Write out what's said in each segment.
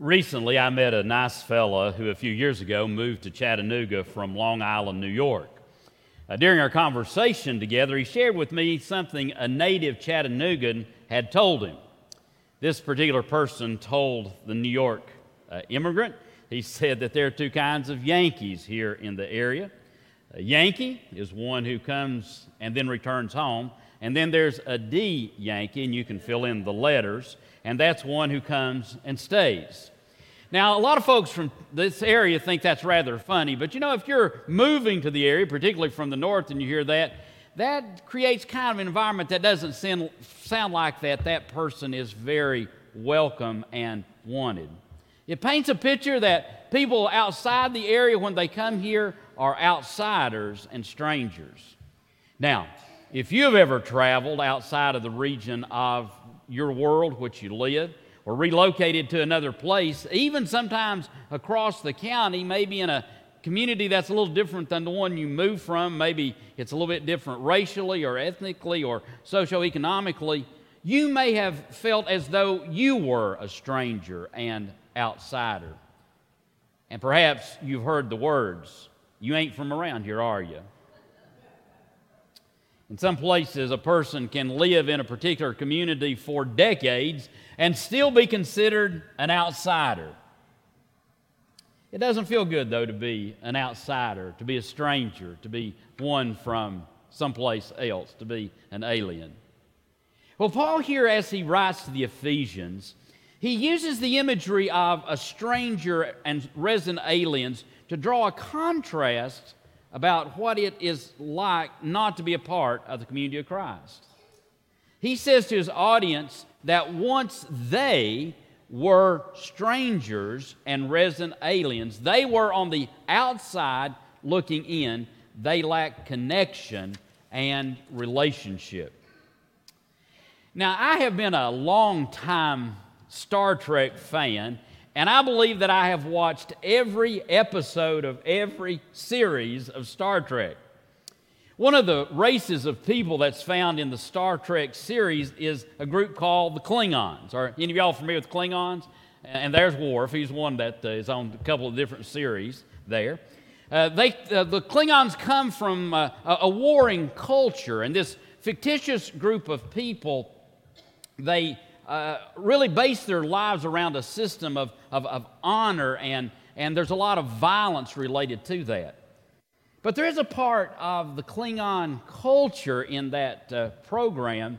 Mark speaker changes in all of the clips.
Speaker 1: Recently, I met a nice fella who a few years ago moved to Chattanooga from Long Island, New York. Uh, during our conversation together, he shared with me something a native Chattanoogan had told him. This particular person told the New York uh, immigrant, he said that there are two kinds of Yankees here in the area. A Yankee is one who comes and then returns home, and then there's a D Yankee, and you can fill in the letters, and that's one who comes and stays. Now, a lot of folks from this area think that's rather funny, but you know, if you're moving to the area, particularly from the north, and you hear that, that creates kind of an environment that doesn't sound like that that person is very welcome and wanted. It paints a picture that people outside the area, when they come here, are outsiders and strangers. Now, if you've ever traveled outside of the region of your world, which you live, or relocated to another place, even sometimes across the county, maybe in a community that's a little different than the one you moved from, maybe it's a little bit different racially or ethnically or socioeconomically, you may have felt as though you were a stranger and outsider. And perhaps you've heard the words, You ain't from around here, are you? In some places, a person can live in a particular community for decades and still be considered an outsider. It doesn't feel good, though, to be an outsider, to be a stranger, to be one from someplace else, to be an alien. Well, Paul, here, as he writes to the Ephesians, he uses the imagery of a stranger and resident aliens to draw a contrast about what it is like not to be a part of the community of Christ. He says to his audience that once they were strangers and resident aliens, they were on the outside looking in, they lacked connection and relationship. Now, I have been a long time Star Trek fan and I believe that I have watched every episode of every series of Star Trek. One of the races of people that's found in the Star Trek series is a group called the Klingons. Are any of y'all familiar with Klingons? And there's Worf. He's one that uh, on a couple of different series there. Uh, they, uh, the Klingons come from uh, a warring culture, and this fictitious group of people, they uh, really base their lives around a system of, of, of honor, and, and there's a lot of violence related to that. But there is a part of the Klingon culture in that uh, program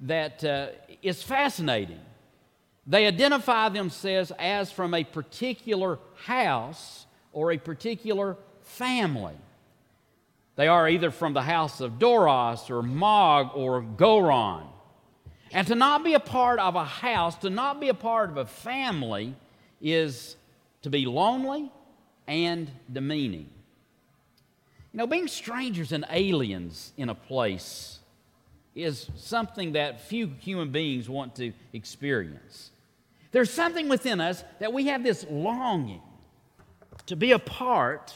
Speaker 1: that uh, is fascinating. They identify themselves as from a particular house or a particular family. They are either from the house of Duras or Mogh or Gowron. And to not be a part of a house, to not be a part of a family, is to be lonely and demeaning. You know, being strangers and aliens in a place is something that few human beings want to experience. There's something within us that we have this longing to be a part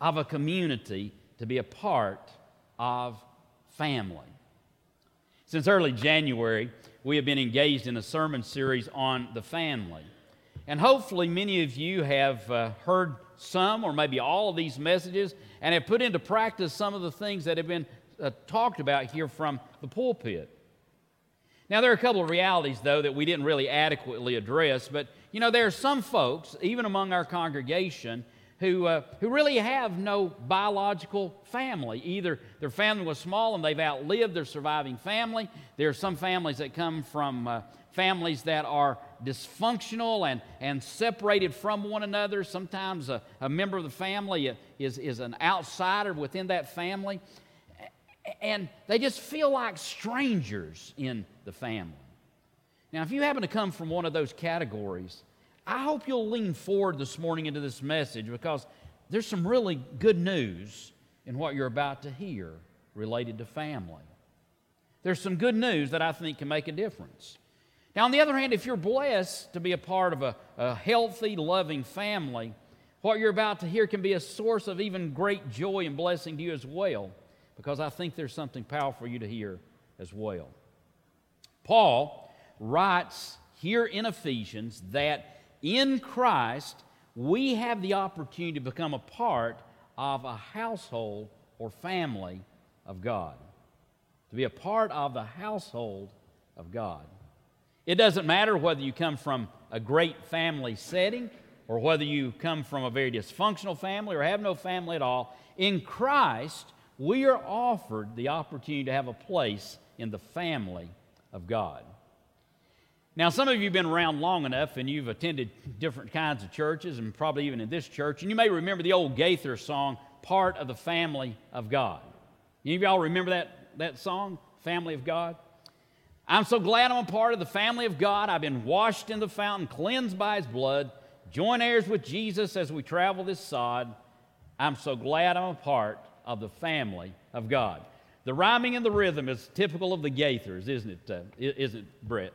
Speaker 1: of a community, to be a part of family. Since early January, we have been engaged in a sermon series on the family. And hopefully, many of you have uh, heard some or maybe all of these messages and have put into practice some of the things that have been uh, talked about here from the pulpit. Now, there are a couple of realities, though, that we didn't really adequately address, but you know, there are some folks, even among our congregation, who, uh, who really have no biological family. Either their family was small and they've outlived their surviving family. There are some families that come from uh, families that are dysfunctional and, and separated from one another. Sometimes a, a member of the family is, is an outsider within that family. And they just feel like strangers in the family. Now, if you happen to come from one of those categories, I hope you'll lean forward this morning into this message because there's some really good news in what you're about to hear related to family. There's some good news that I think can make a difference. Now, on the other hand, if you're blessed to be a part of a, a healthy, loving family, what you're about to hear can be a source of even great joy and blessing to you as well, because I think there's something powerful for you to hear as well. Paul writes here in Ephesians that in Christ, we have the opportunity to become a part of a household or family of God. To be a part of the household of God. It doesn't matter whether you come from a great family setting or whether you come from a very dysfunctional family or have no family at all. In Christ, we are offered the opportunity to have a place in the family of God. Now, some of you have been around long enough and you've attended different kinds of churches and probably even in this church, and you may remember the old Gaither song, Part of the Family of God. Any of y'all remember that, that song, Family of God? I'm so glad I'm a part of the family of God. I've been washed in the fountain, cleansed by his blood, joint heirs with Jesus as we travel this sod. I'm so glad I'm a part of the family of God. The rhyming and the rhythm is typical of the Gaithers, isn't it, uh, isn't it, Brett?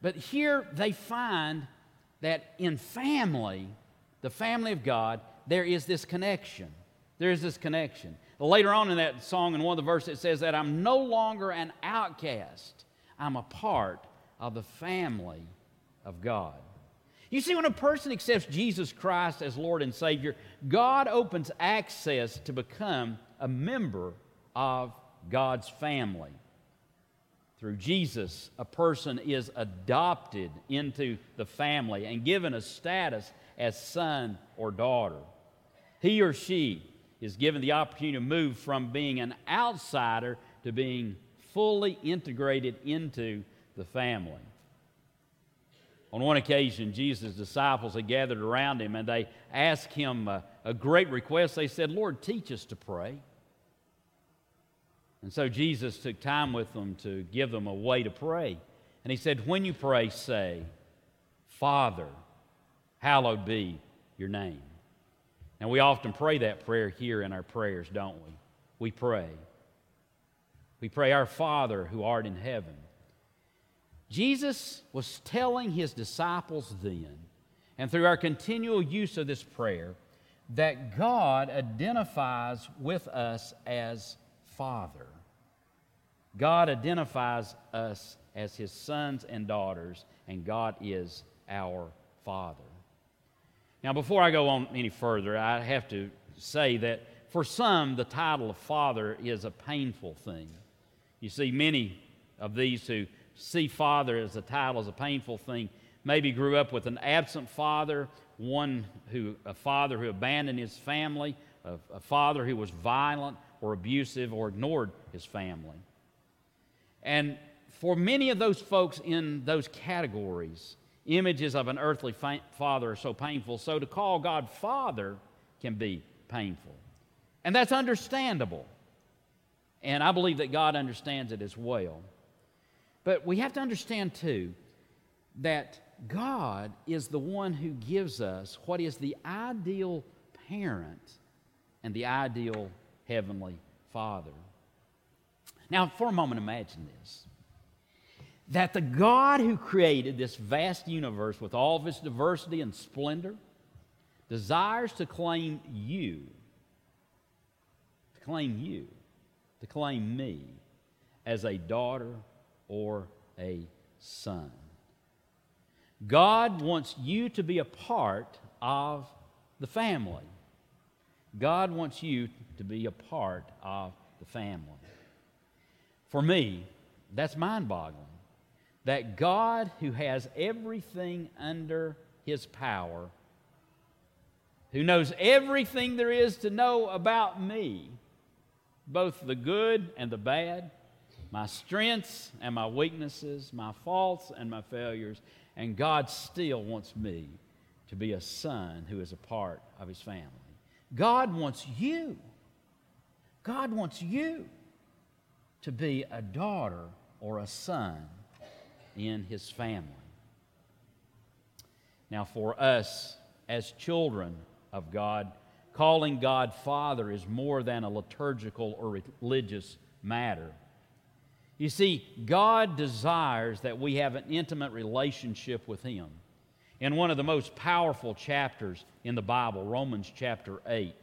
Speaker 1: But here they find that in family, the family of God, there is this connection. There is this connection. Later on in that song, in one of the verses, it says that I'm no longer an outcast, I'm a part of the family of God. You see, when a person accepts Jesus Christ as Lord and Savior, God opens access to become a member of God's family. Through Jesus, a person is adopted into the family and given a status as son or daughter. He or she is given the opportunity to move from being an outsider to being fully integrated into the family. On one occasion, Jesus' disciples had gathered around him and they asked him a, a, great request. They said, Lord, teach us to pray. And so Jesus took time with them to give them a way to pray. And he said, When you pray, say, Father, hallowed be your name. And we often pray that prayer here in our prayers, don't we? We pray. We pray, Our Father who art in heaven. Jesus was telling his disciples then, and through our continual use of this prayer, that God identifies with us as Father. God identifies us as his sons and daughters, and God is our Father. Now, before I go on any further, I have to say that for some, the title of father is a painful thing. You see, many of these who see father as a title as a painful thing maybe grew up with an absent father, one who, a father who abandoned his family, a, a father who was violent or abusive or ignored his family. And for many of those folks in those categories, images of an earthly fa- father are so painful, so to call God Father can be painful. And that's understandable. And I believe that God understands it as well. But we have to understand, too, that God is the one who gives us what is the ideal parent and the ideal heavenly father. Now, for a moment, imagine this that the God who created this vast universe with all of its diversity and splendor desires to claim you, to claim you, to claim me as a daughter or a son. God wants you to be a part of the family. God wants you to be a part of the family. For me, that's mind boggling that God, who has everything under his power, who knows everything there is to know about me, both the good and the bad, my strengths and my weaknesses, my faults and my failures, and God still wants me to be a son who is a part of his family. God wants you. God wants you to be a daughter or a son in his family. Now, for us as children of God, calling God Father is more than a liturgical or religious matter. You see, God desires that we have an intimate relationship with Him. In one of the most powerful chapters in the Bible, Romans chapter 8,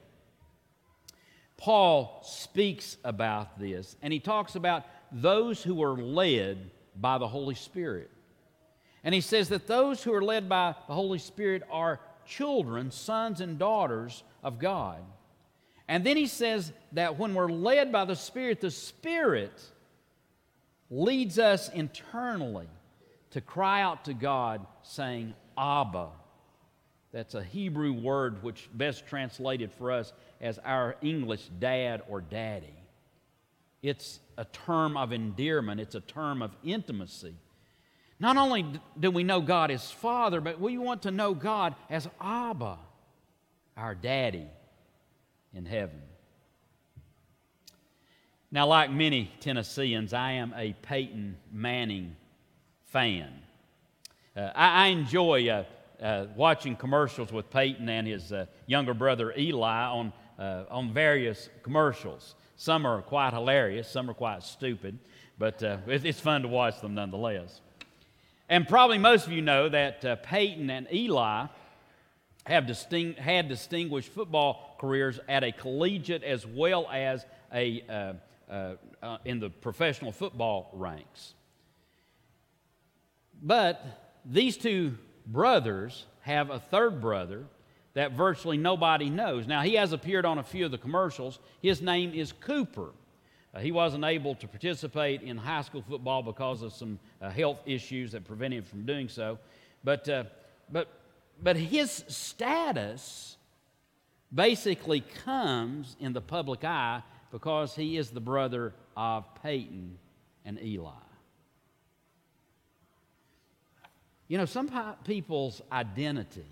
Speaker 1: Paul speaks about this, and he talks about those who are led by the Holy Spirit. And he says that those who are led by the Holy Spirit are children, sons and daughters of God. And then he says that when we're led by the Spirit, the Spirit leads us internally to cry out to God, saying, Abba. That's a Hebrew word which best translated for us as our English dad or daddy. It's a term of endearment, it's a term of intimacy. Not only do we know God as Father, but we want to know God as Abba, our daddy in heaven. Now, like many Tennesseans, I am a Peyton Manning fan. Uh, I, I, enjoy uh, uh, watching commercials with Peyton and his uh, younger brother Eli on, uh, on various commercials. Some are quite hilarious, some are quite stupid, but uh, it's fun to watch them nonetheless. And probably most of you know that Peyton and Eli have had distinguished football careers at a collegiate as well as a, uh, uh, uh, in the professional football ranks. But these two brothers have a third brother that virtually nobody knows. Now, he has appeared on a few of the commercials. His name is Cooper. Uh, he wasn't able to participate in high school football because of some uh, health issues that prevented him from doing so. But, uh, but but his status basically comes in the public eye because he is the brother of Peyton and Eli. You know, some people's identity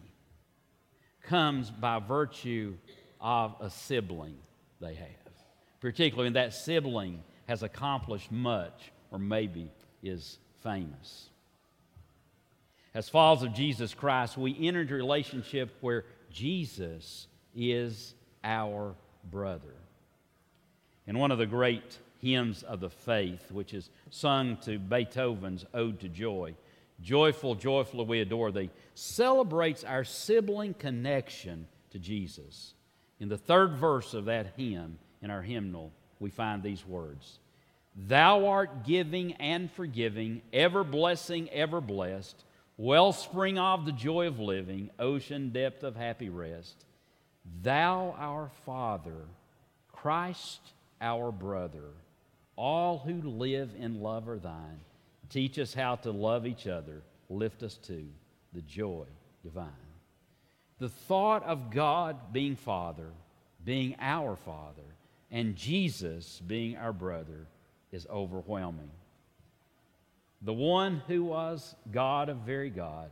Speaker 1: comes by virtue of a sibling they have, particularly when that sibling has accomplished much or maybe is famous. As followers of Jesus Christ, we enter into a relationship where Jesus is our brother. In one of the great hymns of the faith, which is sung to Beethoven's Ode to Joy, Joyful, joyful we adore thee, celebrates our sibling connection to Jesus. In the third verse of that hymn, in our hymnal, we find these words Thou art giving and forgiving, ever blessing, ever blessed wellspring of the joy of living, ocean depth of happy rest. Thou, our Father, Christ, our brother, all who live in love are thine. Teach us how to love each other. Lift us to the joy divine. The thought of God being Father, being our Father, and Jesus being our brother is overwhelming the one who was God of very God,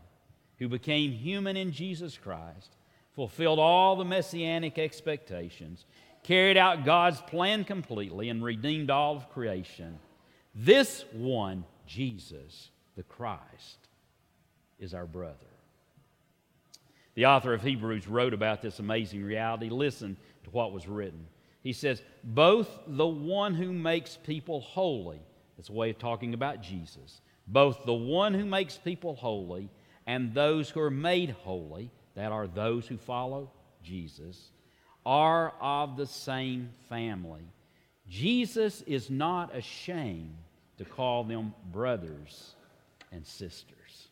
Speaker 1: who became human in Jesus Christ, fulfilled all the messianic expectations, carried out God's plan completely, and redeemed all of creation. This one, Jesus, the Christ, is our brother. The author of Hebrews wrote about this amazing reality. Listen to what was written. He says, Both the one who makes people holy, that's a way of talking about Jesus. Both the one who makes people holy and those who are made holy, that are those who follow Jesus, are of the same family. Jesus is not ashamed to call them brothers and sisters.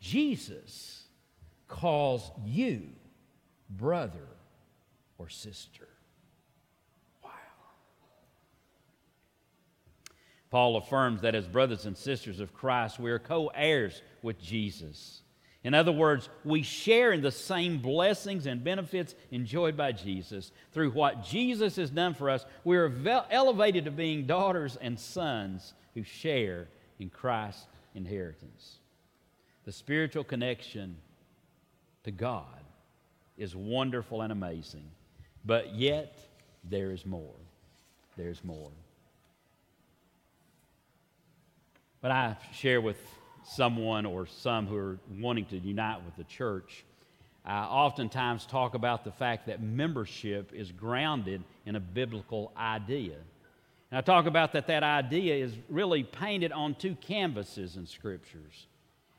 Speaker 1: Jesus calls you brother or sister. Wow. Paul affirms that as brothers and sisters of Christ, we are co heirs with Jesus. In other words, we share in the same blessings and benefits enjoyed by Jesus. Through what Jesus has done for us, we are elevated to being daughters and sons who share in Christ's inheritance. The spiritual connection to God is wonderful and amazing, but yet there is more. There's more. But I share with someone or some who are wanting to unite with the church, I oftentimes talk about the fact that membership is grounded in a biblical idea. And I talk about that that idea is really painted on two canvases in scriptures.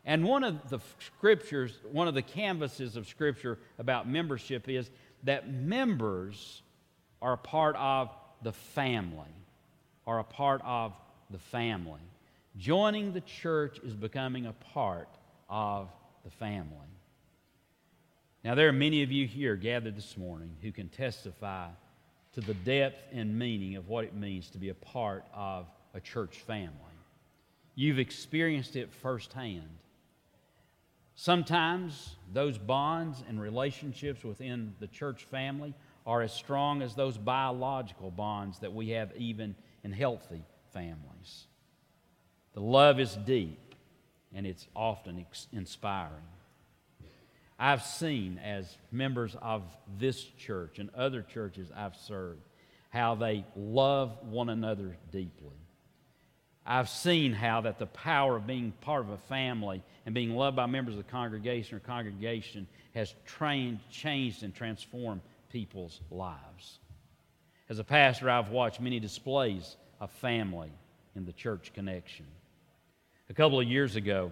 Speaker 1: And one of the scriptures, one of the canvases of scripture about membership is that members are a part of the family, are a part of the family. Joining the church is becoming a part of the family. Now, there are many of you here gathered this morning who can testify to the depth and meaning of what it means to be a part of a church family. You've experienced it firsthand. Sometimes those bonds and relationships within the church family are as strong as those biological bonds that we have even in healthy families. The love is deep and it's often inspiring. I've seen as members of this church and other churches I've served how they love one another deeply. I've seen how that the power of being part of a family and being loved by members of the congregation or congregation has trained, changed, and transformed people's lives. As a pastor, I've watched many displays of family in the church connection. A couple of years ago,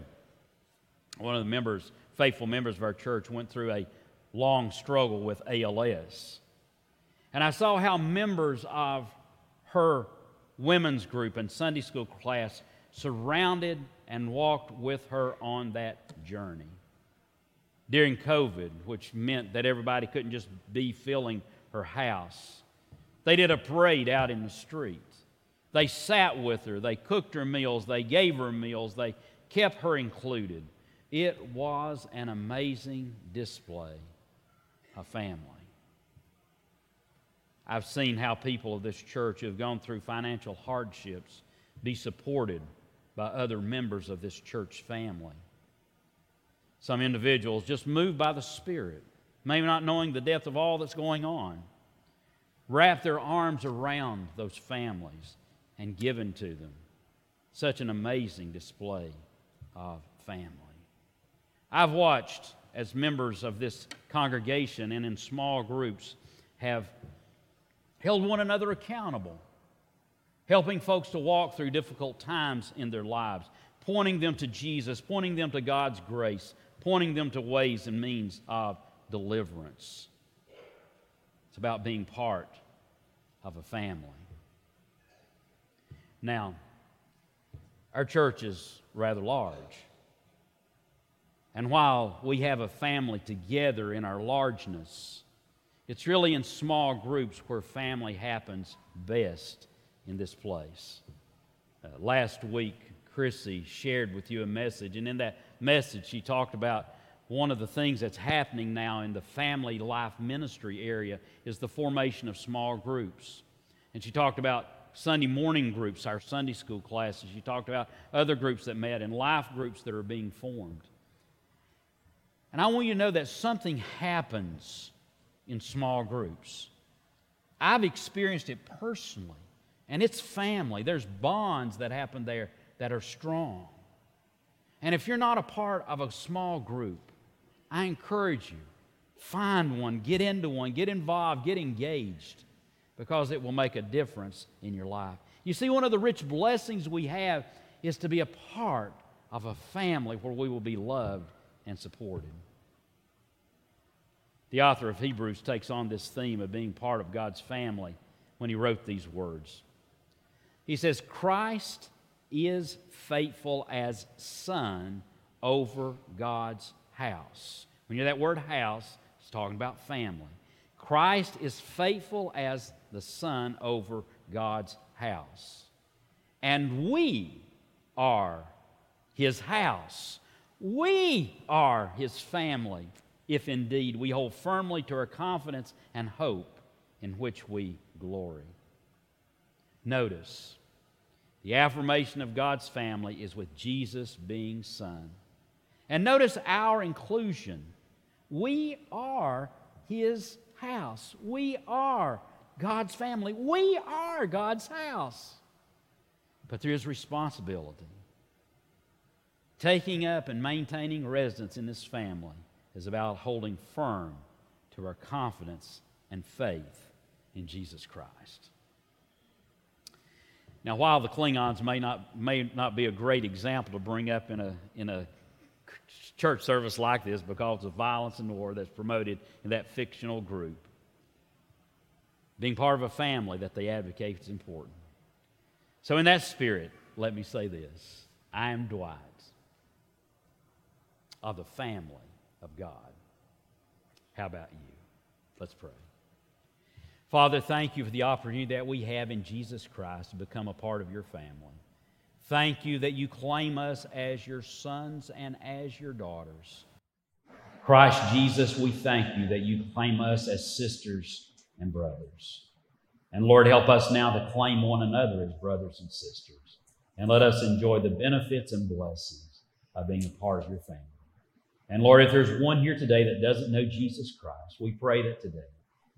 Speaker 1: one of the members, faithful members of our church, went through a long struggle with ALS. And I saw how members of her women's group and Sunday school class surrounded and walked with her on that journey. During COVID, which meant that everybody couldn't just be filling her house, they did a parade out in the street. They sat with her, they cooked her meals, they gave her meals, they kept her included. It was an amazing display of family. I've seen how people of this church who have gone through financial hardships be supported by other members of this church family. Some individuals just moved by the Spirit, maybe not knowing the depth of all that's going on, wrap their arms around those families and given to them. Such an amazing display of family. I've watched as members of this congregation and in small groups have held one another accountable, helping folks to walk through difficult times in their lives, pointing them to Jesus, pointing them to God's grace, pointing them to ways and means of deliverance. It's about being part of a family. Now, our church is rather large. And while we have a family together in our largeness, it's really in small groups where family happens best in this place. Uh, last week, Chrissy shared with you a message, and in that message, she talked about one of the things that's happening now in the family life ministry area is the formation of small groups. And she talked about Sunday morning groups, our Sunday school classes. She talked about other groups that met and life groups that are being formed. And I want you to know that something happens in small groups. I've experienced it personally, and it's family. There's bonds that happen there that are strong. And if you're not a part of a small group, I encourage you find one, get into one, get involved, get engaged, because it will make a difference in your life. You see, one of the rich blessings we have is to be a part of a family where we will be loved and supported. The author of Hebrews takes on this theme of being part of God's family when he wrote these words. He says, Christ is faithful as son over God's house. When you hear that word house, it's talking about family. Christ is faithful as the son over God's house. And we are his house. We are his family if indeed we hold firmly to our confidence and hope in which we glory. Notice, the affirmation of God's family is with Jesus being Son. And notice our inclusion. We are His house. We are God's family. We are God's house. But there is responsibility. Taking up and maintaining residence in this family is about holding firm to our confidence and faith in Jesus Christ. Now, while the Klingons may not, may not be a great example to bring up in a, in a church service like this because of violence and war that's promoted in that fictional group, being part of a family that they advocate is important. So, in that spirit, let me say this I am Dwight of the family of God. How about you? Let's pray. Father, thank you for the opportunity that we have in Jesus Christ to become a part of your family. Thank you that you claim us as your sons and as your daughters. Christ Jesus, we thank you that you claim us as sisters and brothers. And Lord, help us now to claim one another as brothers and sisters. And let us enjoy the benefits and blessings of being a part of your family. And Lord, if there's one here today that doesn't know Jesus Christ, we pray that today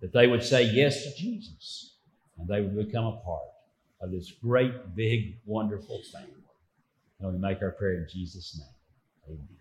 Speaker 1: that they would say yes to Jesus and they would become a part of this great, big, wonderful family. And we make our prayer in Jesus' name. Amen.